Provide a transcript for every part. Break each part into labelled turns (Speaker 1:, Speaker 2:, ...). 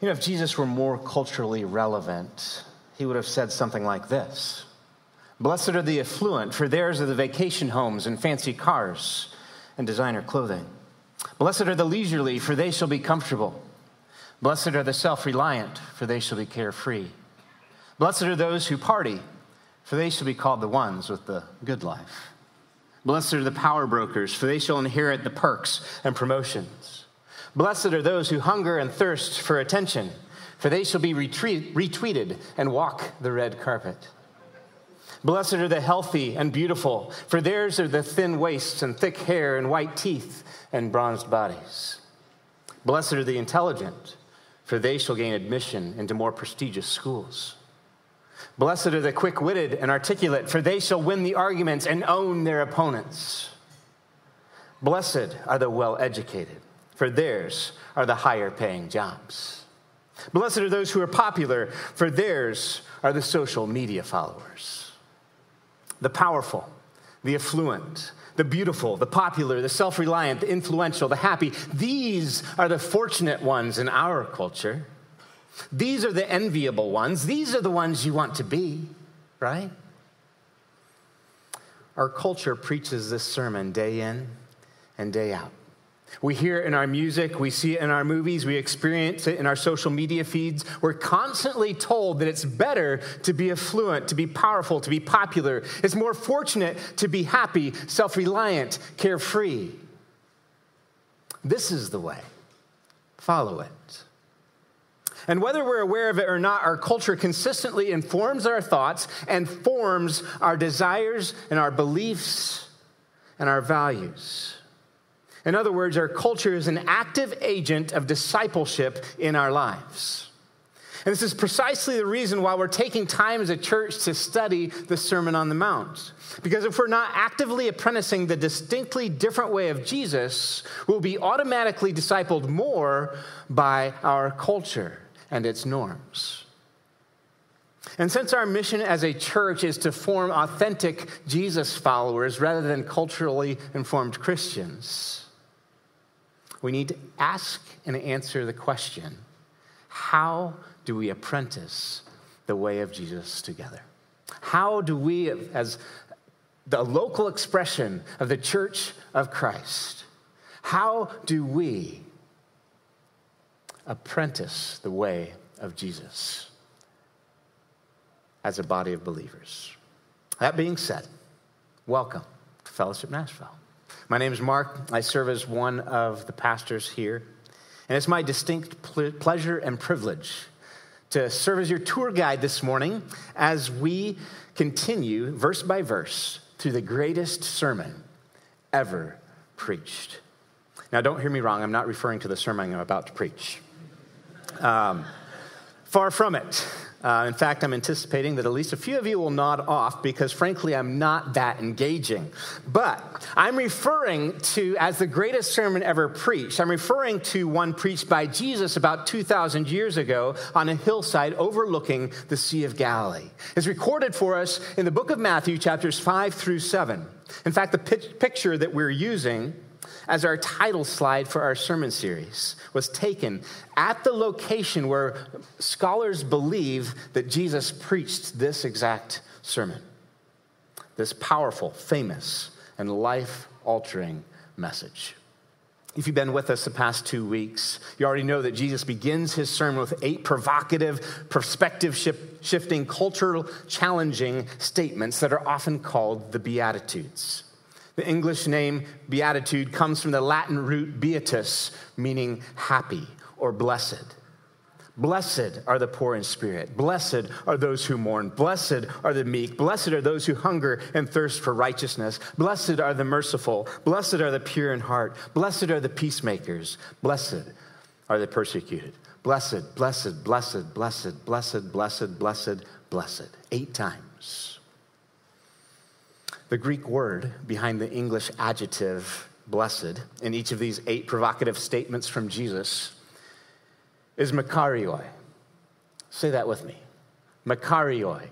Speaker 1: You know, if Jesus were more culturally relevant, he would have said something like this Blessed are the affluent, for theirs are the vacation homes and fancy cars and designer clothing. Blessed are the leisurely, for they shall be comfortable. Blessed are the self reliant, for they shall be carefree. Blessed are those who party, for they shall be called the ones with the good life. Blessed are the power brokers, for they shall inherit the perks and promotions. Blessed are those who hunger and thirst for attention, for they shall be retweet, retweeted and walk the red carpet. Blessed are the healthy and beautiful, for theirs are the thin waists and thick hair and white teeth and bronzed bodies. Blessed are the intelligent, for they shall gain admission into more prestigious schools. Blessed are the quick witted and articulate, for they shall win the arguments and own their opponents. Blessed are the well educated, for theirs are the higher paying jobs. Blessed are those who are popular, for theirs are the social media followers. The powerful, the affluent, the beautiful, the popular, the self reliant, the influential, the happy, these are the fortunate ones in our culture. These are the enviable ones. These are the ones you want to be, right? Our culture preaches this sermon day in and day out. We hear it in our music, we see it in our movies, we experience it in our social media feeds. We're constantly told that it's better to be affluent, to be powerful, to be popular. It's more fortunate to be happy, self reliant, carefree. This is the way. Follow it. And whether we're aware of it or not, our culture consistently informs our thoughts and forms our desires and our beliefs and our values. In other words, our culture is an active agent of discipleship in our lives. And this is precisely the reason why we're taking time as a church to study the Sermon on the Mount. Because if we're not actively apprenticing the distinctly different way of Jesus, we'll be automatically discipled more by our culture and its norms. And since our mission as a church is to form authentic Jesus followers rather than culturally informed Christians, we need to ask and answer the question how do we apprentice the way of Jesus together? How do we, as the local expression of the church of Christ, how do we apprentice the way of Jesus as a body of believers. That being said, welcome to Fellowship Nashville. My name is Mark. I serve as one of the pastors here. And it's my distinct pleasure and privilege to serve as your tour guide this morning as we continue verse by verse through the greatest sermon ever preached. Now, don't hear me wrong, I'm not referring to the sermon I'm about to preach. Um, far from it. Uh, in fact, I'm anticipating that at least a few of you will nod off because, frankly, I'm not that engaging. But I'm referring to, as the greatest sermon ever preached, I'm referring to one preached by Jesus about 2,000 years ago on a hillside overlooking the Sea of Galilee. It's recorded for us in the book of Matthew, chapters 5 through 7. In fact, the picture that we're using as our title slide for our sermon series was taken at the location where scholars believe that Jesus preached this exact sermon. This powerful, famous, and life altering message. If you've been with us the past two weeks, you already know that Jesus begins his sermon with eight provocative, perspective shifting, cultural challenging statements that are often called the Beatitudes. The English name beatitude comes from the Latin root beatus, meaning happy or blessed. Blessed are the poor in spirit. Blessed are those who mourn. Blessed are the meek. Blessed are those who hunger and thirst for righteousness. Blessed are the merciful. Blessed are the pure in heart. Blessed are the peacemakers. Blessed are the persecuted. Blessed, blessed, blessed, blessed, blessed, blessed, blessed, blessed. Eight times. The Greek word behind the English adjective blessed in each of these eight provocative statements from Jesus is makarioi. Say that with me. Makarioi.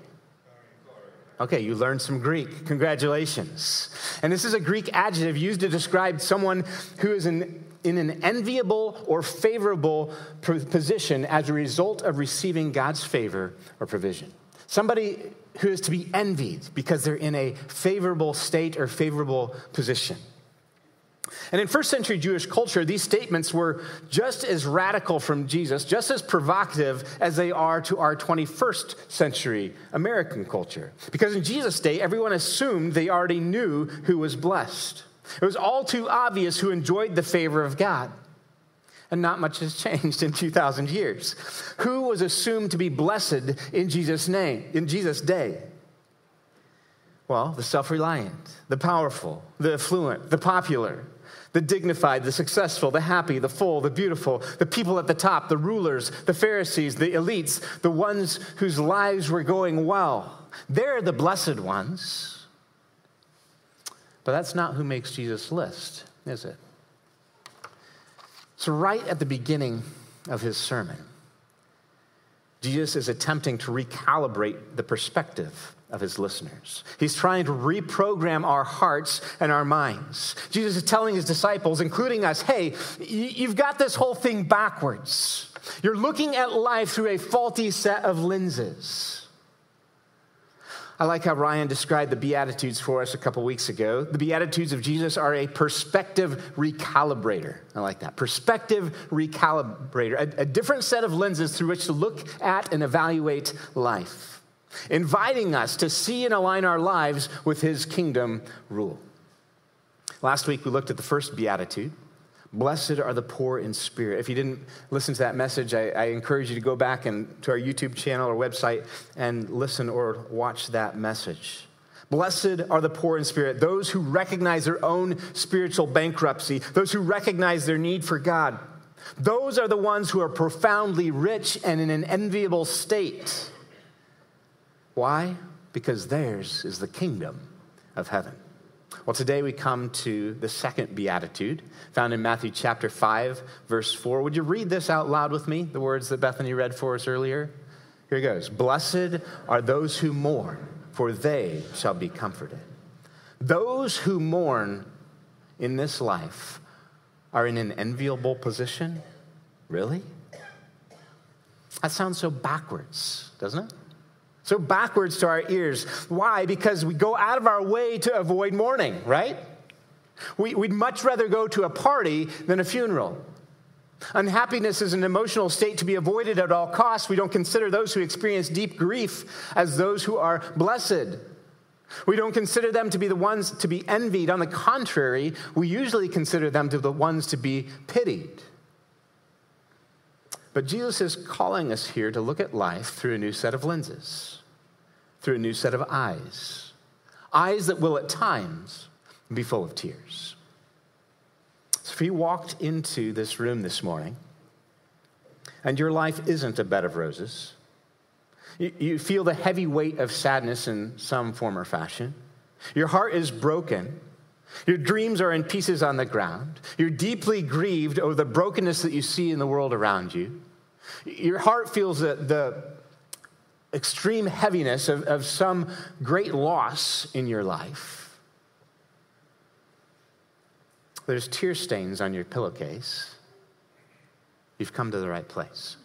Speaker 1: Okay, you learned some Greek. Congratulations. And this is a Greek adjective used to describe someone who is an in an enviable or favorable position as a result of receiving God's favor or provision. Somebody who is to be envied because they're in a favorable state or favorable position. And in first century Jewish culture, these statements were just as radical from Jesus, just as provocative as they are to our 21st century American culture. Because in Jesus' day, everyone assumed they already knew who was blessed. It was all too obvious who enjoyed the favor of God. And not much has changed in 2,000 years. Who was assumed to be blessed in Jesus' name, in Jesus' day? Well, the self reliant, the powerful, the affluent, the popular, the dignified, the successful, the happy, the full, the beautiful, the people at the top, the rulers, the Pharisees, the elites, the ones whose lives were going well. They're the blessed ones. But that's not who makes Jesus' list, is it? So, right at the beginning of his sermon, Jesus is attempting to recalibrate the perspective of his listeners. He's trying to reprogram our hearts and our minds. Jesus is telling his disciples, including us, hey, you've got this whole thing backwards. You're looking at life through a faulty set of lenses. I like how Ryan described the Beatitudes for us a couple weeks ago. The Beatitudes of Jesus are a perspective recalibrator. I like that. Perspective recalibrator, a, a different set of lenses through which to look at and evaluate life inviting us to see and align our lives with his kingdom rule. Last week, we looked at the first beatitude. Blessed are the poor in spirit. If you didn't listen to that message, I, I, encourage you to go back and to our YouTube channel or website and listen or watch that message. Blessed are the poor in spirit, those who recognize their own spiritual bankruptcy, those who recognize their need for God. Those are the ones who are profoundly rich and in an enviable state. Why? Because theirs is the kingdom of heaven. Well, today we come to the second beatitude found in Matthew chapter 5, verse 4. Would you read this out loud with me, the words that Bethany read for us earlier? Here it goes Blessed are those who mourn, for they shall be comforted. Those who mourn in this life are in an enviable position? Really? That sounds so backwards, doesn't it? So backwards to our ears. Why? Because we go out of our way to avoid mourning, right? We, would much rather go to a party than a funeral. Unhappiness is an emotional state to be avoided at all costs. We don't consider those who experience deep grief as those who are blessed. We don't consider them to be the ones to be envied. On the contrary, we usually consider them to be the ones to be pitied. But Jesus is calling us here to look at life through a new set of lenses, through a new set of eyes. Eyes that will at times be full of tears. So if you walked into this room this morning and your life isn't a bed of roses, you, feel the heavy weight of sadness in some form or fashion, your heart is broken your dreams are in pieces on the ground. You're deeply grieved over the brokenness that you see in the world around you. Your heart feels the, the extreme heaviness of, of some great loss in your life. There's tear stains on your pillowcase. You've come to the right place.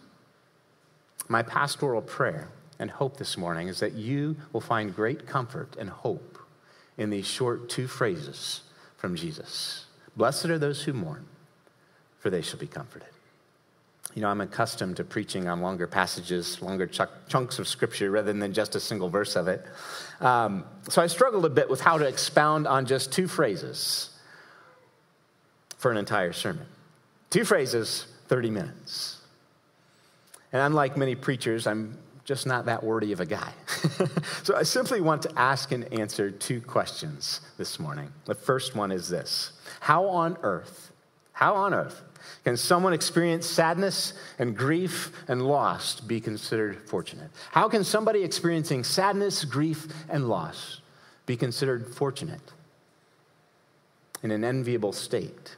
Speaker 1: My pastoral prayer and hope this morning is that you will find great comfort and hope in these short two phrases from Jesus Blessed are those who mourn, for they shall be comforted. You know, I'm accustomed to preaching on longer passages, longer ch- chunks of scripture rather than just a single verse of it. Um, so I struggled a bit with how to expound on just two phrases for an entire sermon. Two phrases, 30 minutes. And unlike many preachers, I'm just not that wordy of a guy. so I simply want to ask and answer two questions this morning. The first one is this How on earth, how on earth can someone experience sadness and grief and loss be considered fortunate? How can somebody experiencing sadness, grief, and loss be considered fortunate in an enviable state?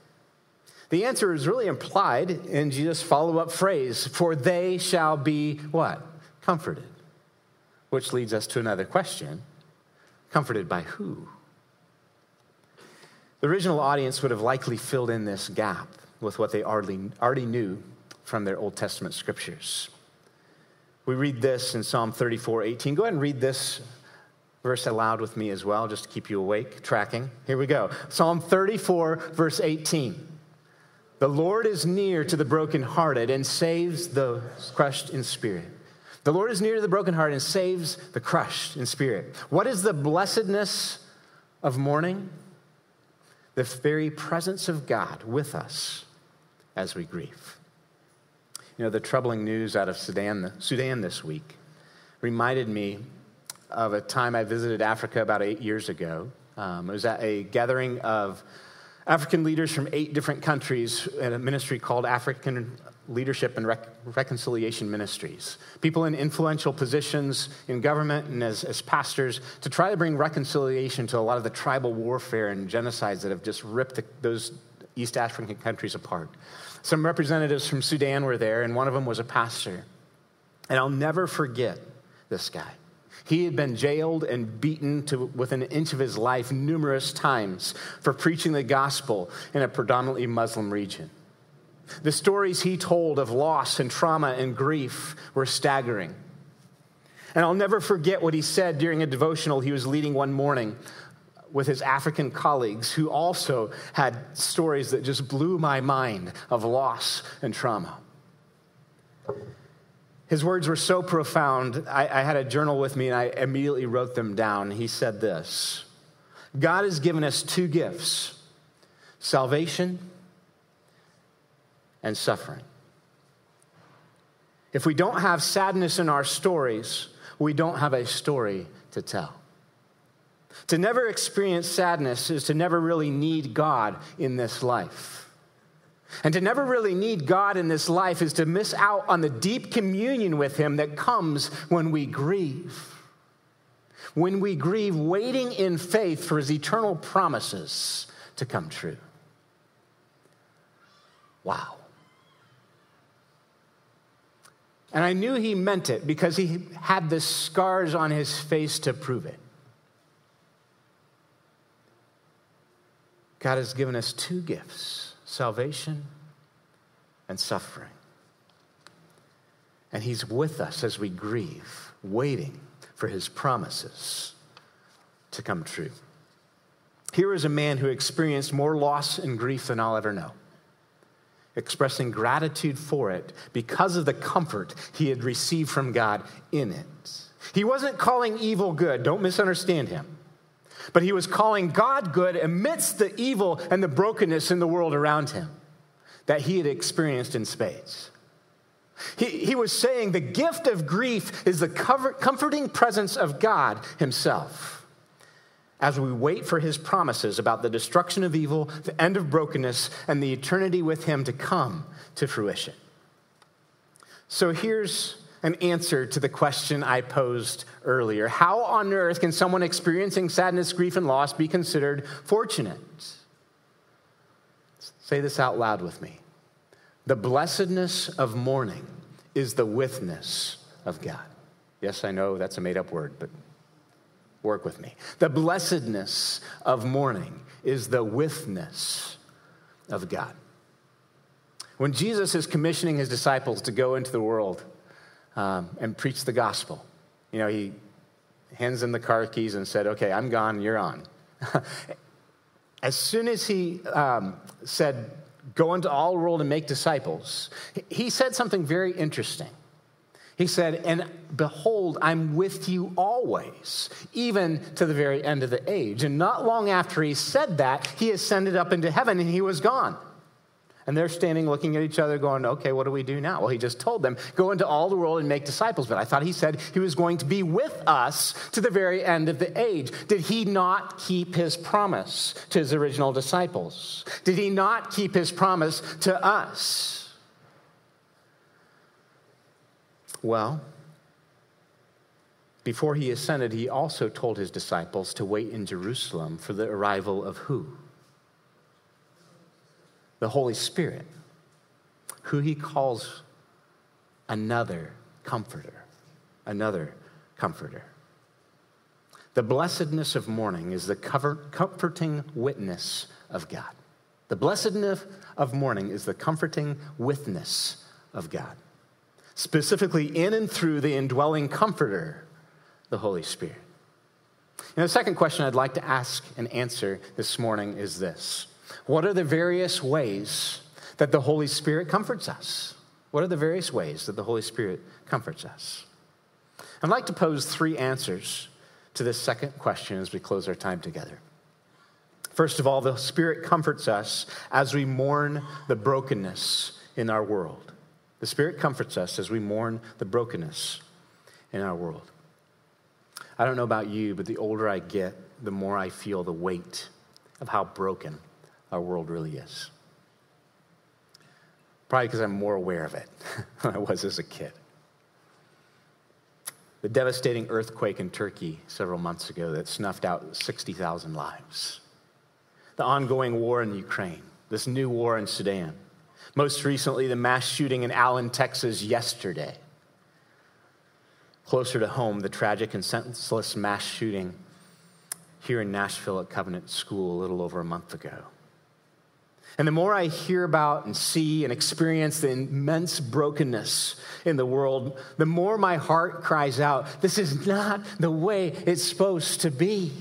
Speaker 1: The answer is really implied in Jesus' follow up phrase, for they shall be what? Comforted. Which leads us to another question comforted by who? The original audience would have likely filled in this gap with what they already, already knew from their Old Testament scriptures. We read this in Psalm 34 18. Go ahead and read this verse aloud with me as well, just to keep you awake, tracking. Here we go Psalm 34, verse 18. The Lord is near to the brokenhearted and saves the crushed in spirit. The Lord is near to the brokenhearted and saves the crushed in spirit. What is the blessedness of mourning? The very presence of God with us as we grieve. You know, the troubling news out of Sudan, Sudan this week reminded me of a time I visited Africa about eight years ago. Um, it was at a gathering of African leaders from eight different countries in a ministry called African Leadership and Rec- Reconciliation Ministries. People in influential positions in government and as, as pastors to try to bring reconciliation to a lot of the tribal warfare and genocides that have just ripped the, those East African countries apart. Some representatives from Sudan were there, and one of them was a pastor. And I'll never forget this guy. He had been jailed and beaten to within an inch of his life numerous times for preaching the gospel in a predominantly Muslim region. The stories he told of loss and trauma and grief were staggering. And I'll never forget what he said during a devotional he was leading one morning with his African colleagues who also had stories that just blew my mind of loss and trauma. His words were so profound, I, I, had a journal with me and I immediately wrote them down. He said this God has given us two gifts salvation and suffering. If we don't have sadness in our stories, we don't have a story to tell. To never experience sadness is to never really need God in this life. And to never really need God in this life is to miss out on the deep communion with Him that comes when we grieve. When we grieve, waiting in faith for His eternal promises to come true. Wow. And I knew he meant it because he had the scars on his face to prove it. God has given us two gifts salvation and suffering. And He's with us as we grieve, waiting for His promises to come true. Here is a man who experienced more loss and grief than I'll ever know, expressing gratitude for it because of the comfort he had received from God in it. He wasn't calling evil good, don't misunderstand him. But he was calling God good amidst the evil and the brokenness in the world around him that he had experienced in spades. He, he was saying the gift of grief is the comforting presence of God himself as we wait for his promises about the destruction of evil, the end of brokenness, and the eternity with him to come to fruition. So here's an answer to the question I posed earlier. How on earth can someone experiencing sadness, grief, and loss be considered fortunate? Say this out loud with me. The blessedness of mourning is the withness of God. Yes, I know that's a made up word, but work with me. The blessedness of mourning is the withness of God. When Jesus is commissioning his disciples to go into the world, um, and preach the gospel. You know, he hands them the car keys and said, Okay, I'm gone, you're on. as soon as he um, said, Go into all the world and make disciples, he said something very interesting. He said, And behold, I'm with you always, even to the very end of the age. And not long after he said that, he ascended up into heaven and he was gone. And they're standing looking at each other, going, okay, what do we do now? Well, he just told them, go into all the world and make disciples. But I thought he said he was going to be with us to the very end of the age. Did he not keep his promise to his original disciples? Did he not keep his promise to us? Well, before he ascended, he also told his disciples to wait in Jerusalem for the arrival of who? the Holy Spirit, who he calls another comforter, another comforter. The blessedness of mourning is the comforting withness of God. The blessedness of mourning is the comforting withness of God, specifically in and through the indwelling comforter, the Holy Spirit. And the second question I'd like to ask and answer this morning is this What are the various ways that the Holy Spirit comforts us? What are the various ways that the Holy Spirit comforts us? I'd like to pose three answers to this second question as we close our time together. First of all, the Spirit comforts us as we mourn the brokenness in our world. The Spirit comforts us as we mourn the brokenness in our world. I don't know about you, but the older I get, the more I feel the weight of how broken our world really is. Probably because I'm more aware of it than I was as a kid. The devastating earthquake in Turkey several months ago that snuffed out 60,000 lives the ongoing war in Ukraine, this new war in Sudan. Most recently, the mass shooting in Allen, Texas, yesterday. Closer to home, the tragic and senseless mass shooting here in Nashville at Covenant School a little over a month ago. And the more I hear about and see and experience the immense brokenness in the world, the more my heart cries out, This is not the way it's supposed to be.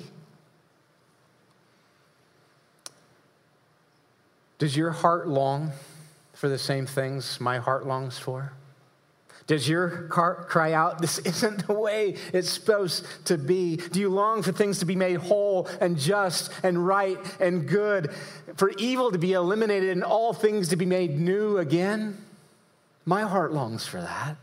Speaker 1: Does your heart long for the same things my heart longs for? Does your heart cry out, This isn't the way it's supposed to be? Do you long for things to be made whole and just and right and good, for evil to be eliminated and all things to be made new again? My heart longs for that.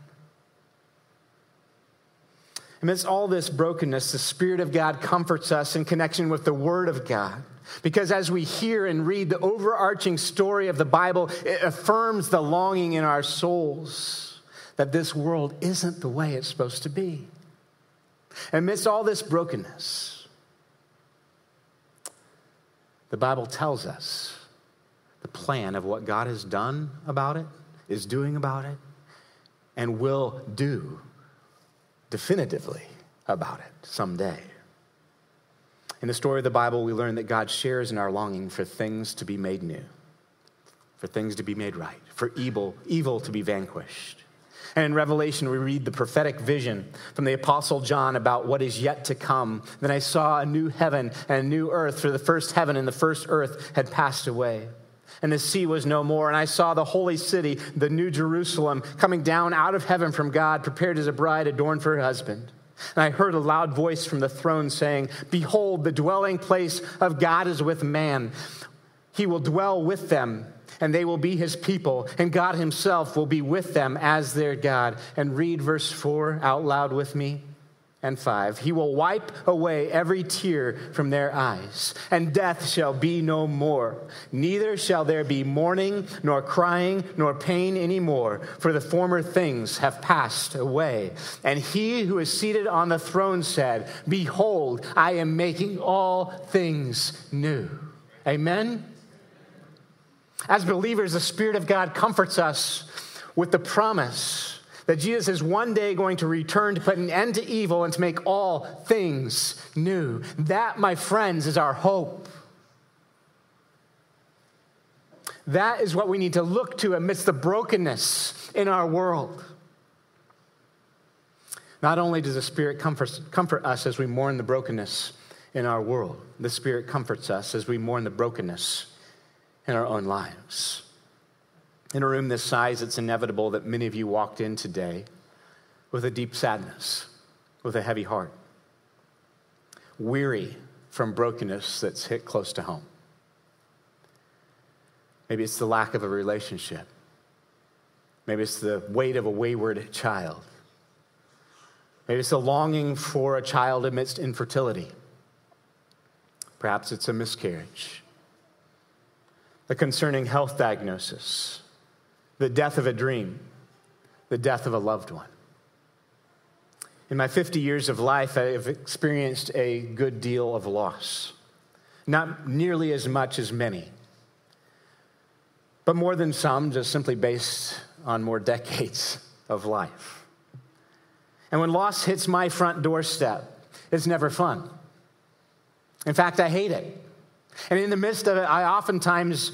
Speaker 1: Amidst all this brokenness, the Spirit of God comforts us in connection with the Word of God. Because as we hear and read the overarching story of the Bible, it affirms the longing in our souls that this world isn't the way it's supposed to be. Amidst all this brokenness, the Bible tells us the plan of what God has done about it, is doing about it, and will do definitively about it someday. In the story of the Bible, we learn that God shares in our longing for things to be made new, for things to be made right, for evil, evil to be vanquished. And in Revelation, we read the prophetic vision from the Apostle John about what is yet to come. Then I saw a new heaven and a new earth, for the first heaven and the first earth had passed away. And the sea was no more. And I saw the holy city, the new Jerusalem, coming down out of heaven from God, prepared as a bride adorned for her husband. And I heard a loud voice from the throne saying, Behold, the dwelling place of God is with man. He will dwell with them, and they will be his people, and God himself will be with them as their God. And read verse 4 out loud with me and 5. He will wipe away every tear from their eyes, and death shall be no more. Neither shall there be mourning, nor crying, nor pain anymore, for the former things have passed away. And he who is seated on the throne said, Behold, I am making all things new. Amen. As believers, the Spirit of God comforts us with the promise that Jesus is one day going to return to put an end to evil and to make all things new. That, my friends, is our hope. That is what we need to look to amidst the brokenness in our world. Not only does the Spirit comfort, comfort us as we mourn the brokenness in our world, the Spirit comforts us as we mourn the brokenness in our own lives. In a room this size, it's inevitable that many of you walked in today with a deep sadness, with a heavy heart, weary from brokenness that's hit close to home. Maybe it's the lack of a relationship. Maybe it's the weight of a wayward child. Maybe it's the longing for a child amidst infertility. Perhaps it's a miscarriage, a concerning health diagnosis the death of a dream, the death of a loved one. In my 50 years of life, I have experienced a good deal of loss. Not nearly as much as many, but more than some, just simply based on more decades of life. And when loss hits my front doorstep, it's never fun. In fact, I hate it. And in the midst of it, I oftentimes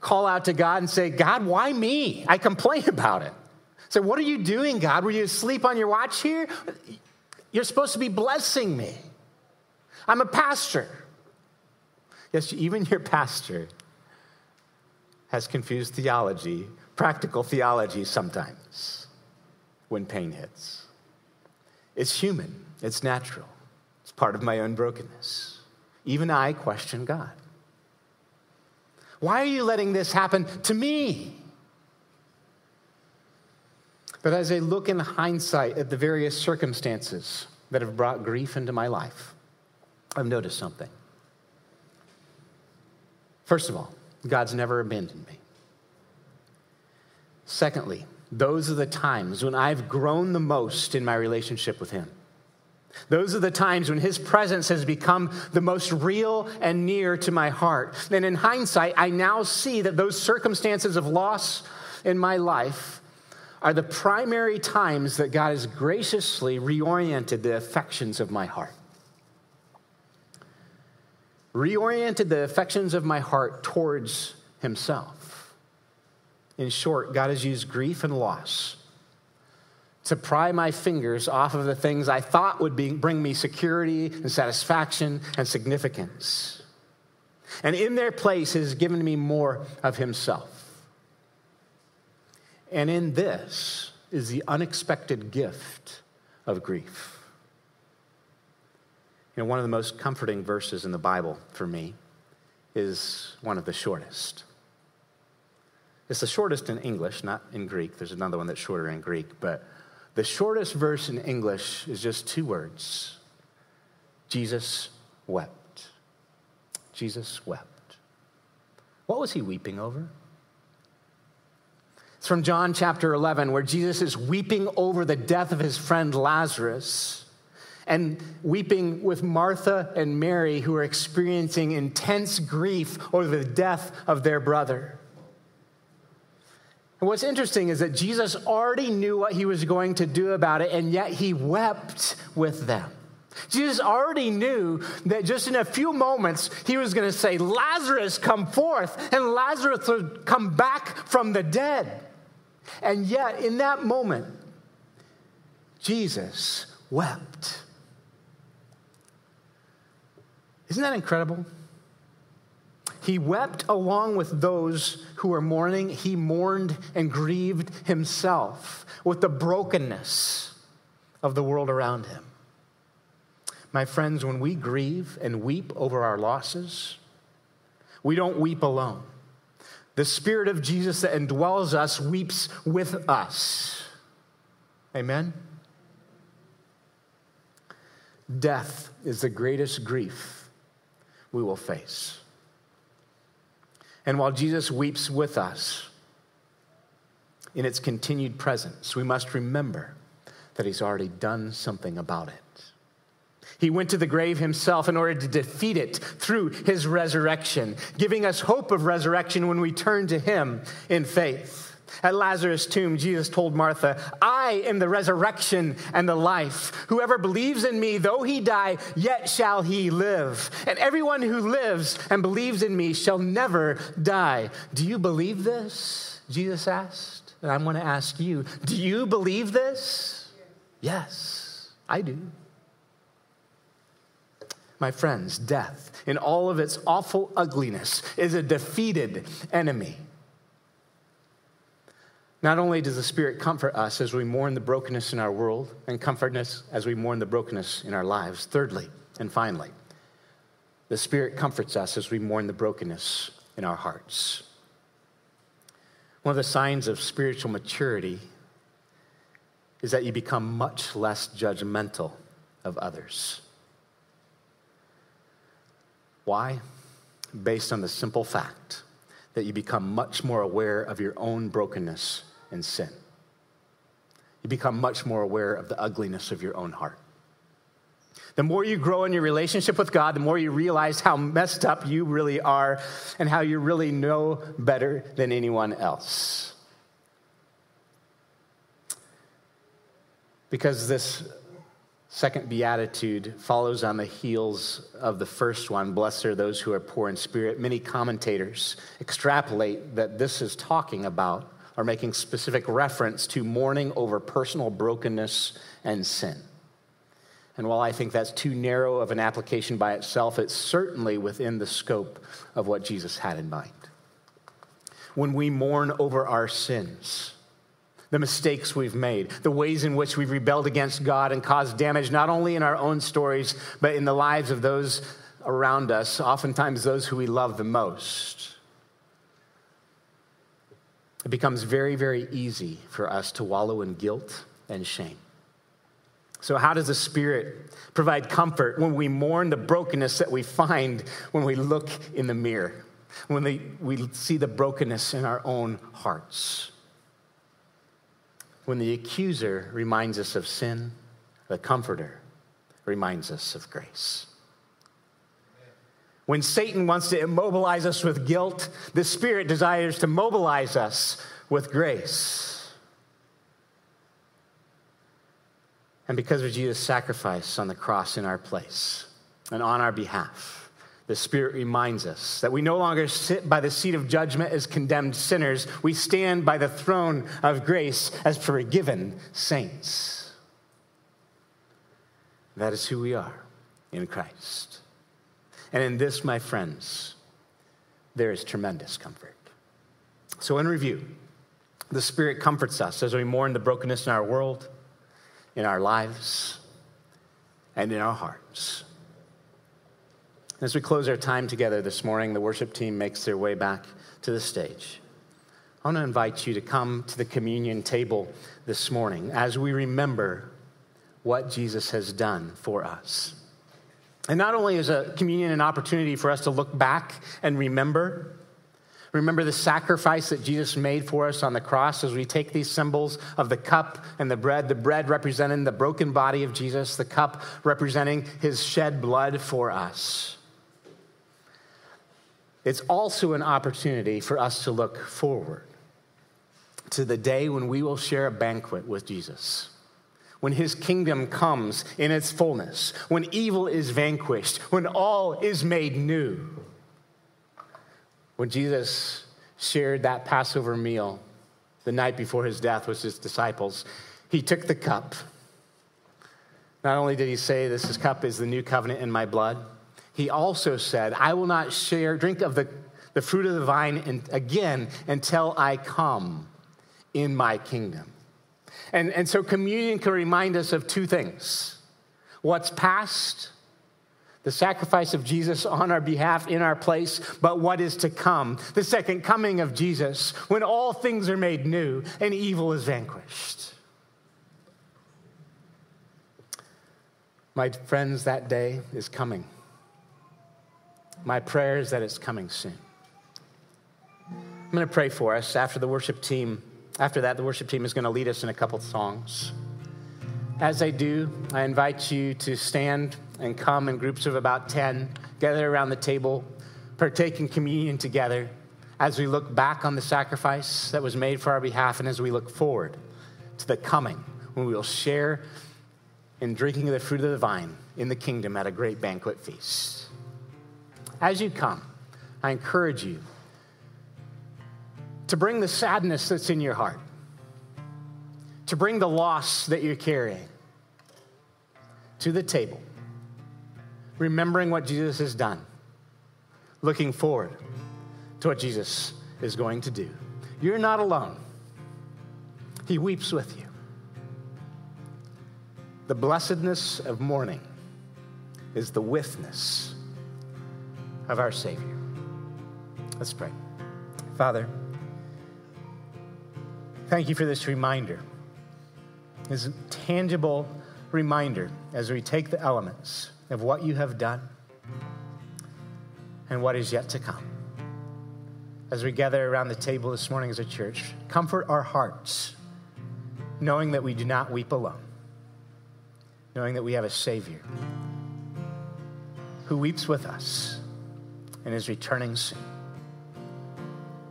Speaker 1: call out to God and say, God, why me? I complain about it. Say, what are you doing, God? Were you asleep on your watch here? You're supposed to be blessing me. I'm a pastor. Yes, even your pastor has confused theology, practical theology sometimes, when pain hits. It's human, it's natural, it's part of my own brokenness. Even I question God. Why are you letting this happen to me? But as I look in hindsight at the various circumstances that have brought grief into my life, I've noticed something. First of all, God's never abandoned me. Secondly, those are the times when I've grown the most in my relationship with Him. Those are the times when His presence has become the most real and near to my heart. And in hindsight, I now see that those circumstances of loss in my life are the primary times that God has graciously reoriented the affections of my heart. Reoriented the affections of my heart towards Himself. In short, God has used grief and loss to pry my fingers off of the things I thought would be, bring me security and satisfaction and significance. And in their place, has given me more of Himself. And in this is the unexpected gift of grief. You know, one of the most comforting verses in the Bible for me is one of the shortest. It's the shortest in English, not in Greek. There's another one that's shorter in Greek, but the shortest verse in English is just two words Jesus wept. Jesus wept. What was he weeping over? It's from John chapter 11, where Jesus is weeping over the death of his friend Lazarus and weeping with Martha and Mary, who are experiencing intense grief over the death of their brother. And what's interesting is that Jesus already knew what he was going to do about it, and yet he wept with them. Jesus already knew that just in a few moments he was going to say, Lazarus, come forth, and Lazarus would come back from the dead. And yet, in that moment, Jesus wept. Isn't that incredible? He wept along with those who were mourning. He mourned and grieved himself with the brokenness of the world around him. My friends, when we grieve and weep over our losses, we don't weep alone. The Spirit of Jesus that indwells us weeps with us. Amen? Death is the greatest grief we will face. And while Jesus weeps with us in its continued presence, we must remember that he's already done something about it. He went to the grave himself in order to defeat it through his resurrection, giving us hope of resurrection when we turn to him in faith. At Lazarus' tomb, Jesus told Martha, I am the resurrection and the life. Whoever believes in me, though he die, yet shall he live. And everyone who lives and believes in me shall never die. Do you believe this? Jesus asked. And I'm going to ask you, do you believe this? Yes, I do. My friends, death, in all of its awful ugliness, is a defeated enemy. Not only does the Spirit comfort us as we mourn the brokenness in our world and comfort us as we mourn the brokenness in our lives, thirdly and finally, the Spirit comforts us as we mourn the brokenness in our hearts. One of the signs of spiritual maturity is that you become much less judgmental of others. Why? Based on the simple fact that you become much more aware of your own brokenness and sin. You become much more aware of the ugliness of your own heart. The more you grow in your relationship with God, the more you realize how messed up you really are and how you really know better than anyone else. Because this second beatitude follows on the heels of the first one Blessed are those who are poor in spirit. Many commentators extrapolate that this is talking about or making specific reference to mourning over personal brokenness and sin. And while I think that's too narrow of an application by itself, it's certainly within the scope of what Jesus had in mind. When we mourn over our sins, the mistakes we've made, the ways in which we've rebelled against God and caused damage not only in our own stories, but in the lives of those around us, oftentimes those who we love the most. It becomes very, very easy for us to wallow in guilt and shame. So, how does the Spirit provide comfort when we mourn the brokenness that we find when we look in the mirror, when we, we see the brokenness in our own hearts? When the accuser reminds us of sin, the comforter reminds us of grace. When Satan wants to immobilize us with guilt, the Spirit desires to mobilize us with grace. And because of Jesus' sacrifice on the cross in our place and on our behalf, the Spirit reminds us that we no longer sit by the seat of judgment as condemned sinners. We stand by the throne of grace as forgiven saints. That is who we are in Christ. And in this, my friends, there is tremendous comfort. So, in review, the Spirit comforts us as we mourn the brokenness in our world in our lives and in our hearts. As we close our time together this morning, the worship team makes their way back to the stage. I want to invite you to come to the communion table this morning as we remember what Jesus has done for us. And not only is a communion an opportunity for us to look back and remember, Remember the sacrifice that Jesus made for us on the cross as we take these symbols of the cup and the bread, the bread representing the broken body of Jesus, the cup representing his shed blood for us. It's also an opportunity for us to look forward to the day when we will share a banquet with Jesus. When his kingdom comes in its fullness, when evil is vanquished, when all is made new. When Jesus shared that Passover meal the night before his death with his disciples, he took the cup. Not only did he say, This is cup is the new covenant in my blood, he also said, I will not share, drink of the, the fruit of the vine in, again until I come in my kingdom. And, and so communion can remind us of two things what's past the sacrifice of Jesus on our behalf in our place, but what is to come, the second coming of Jesus, when all things are made new and evil is vanquished. My friends, that day is coming. My prayer is that it's coming soon. I'm going to pray for us after the worship team. After that, the worship team is going to lead us in a couple songs. As they do, I invite you to stand and come in groups of about 10, gather around the table, partake in communion together as we look back on the sacrifice that was made for our behalf and as we look forward to the coming when we will share in drinking of the fruit of the vine in the kingdom at a great banquet feast. As you come, I encourage you to bring the sadness that's in your heart, to bring the loss that you're carrying to the table remembering what Jesus has done, looking forward to what Jesus is going to do. You're not alone, He weeps with you. The blessedness of mourning is the withness of our Savior. Let's pray. Father, thank you for this reminder, this tangible reminder as we take the elements of what you have done and what is yet to come. As we gather around the table this morning as a church, comfort our hearts, knowing that we do not weep alone, knowing that we have a Savior who weeps with us and is returning soon.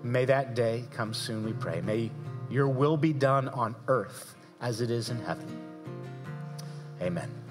Speaker 1: May that day come soon, we pray. May your will be done on earth as it is in heaven. Amen.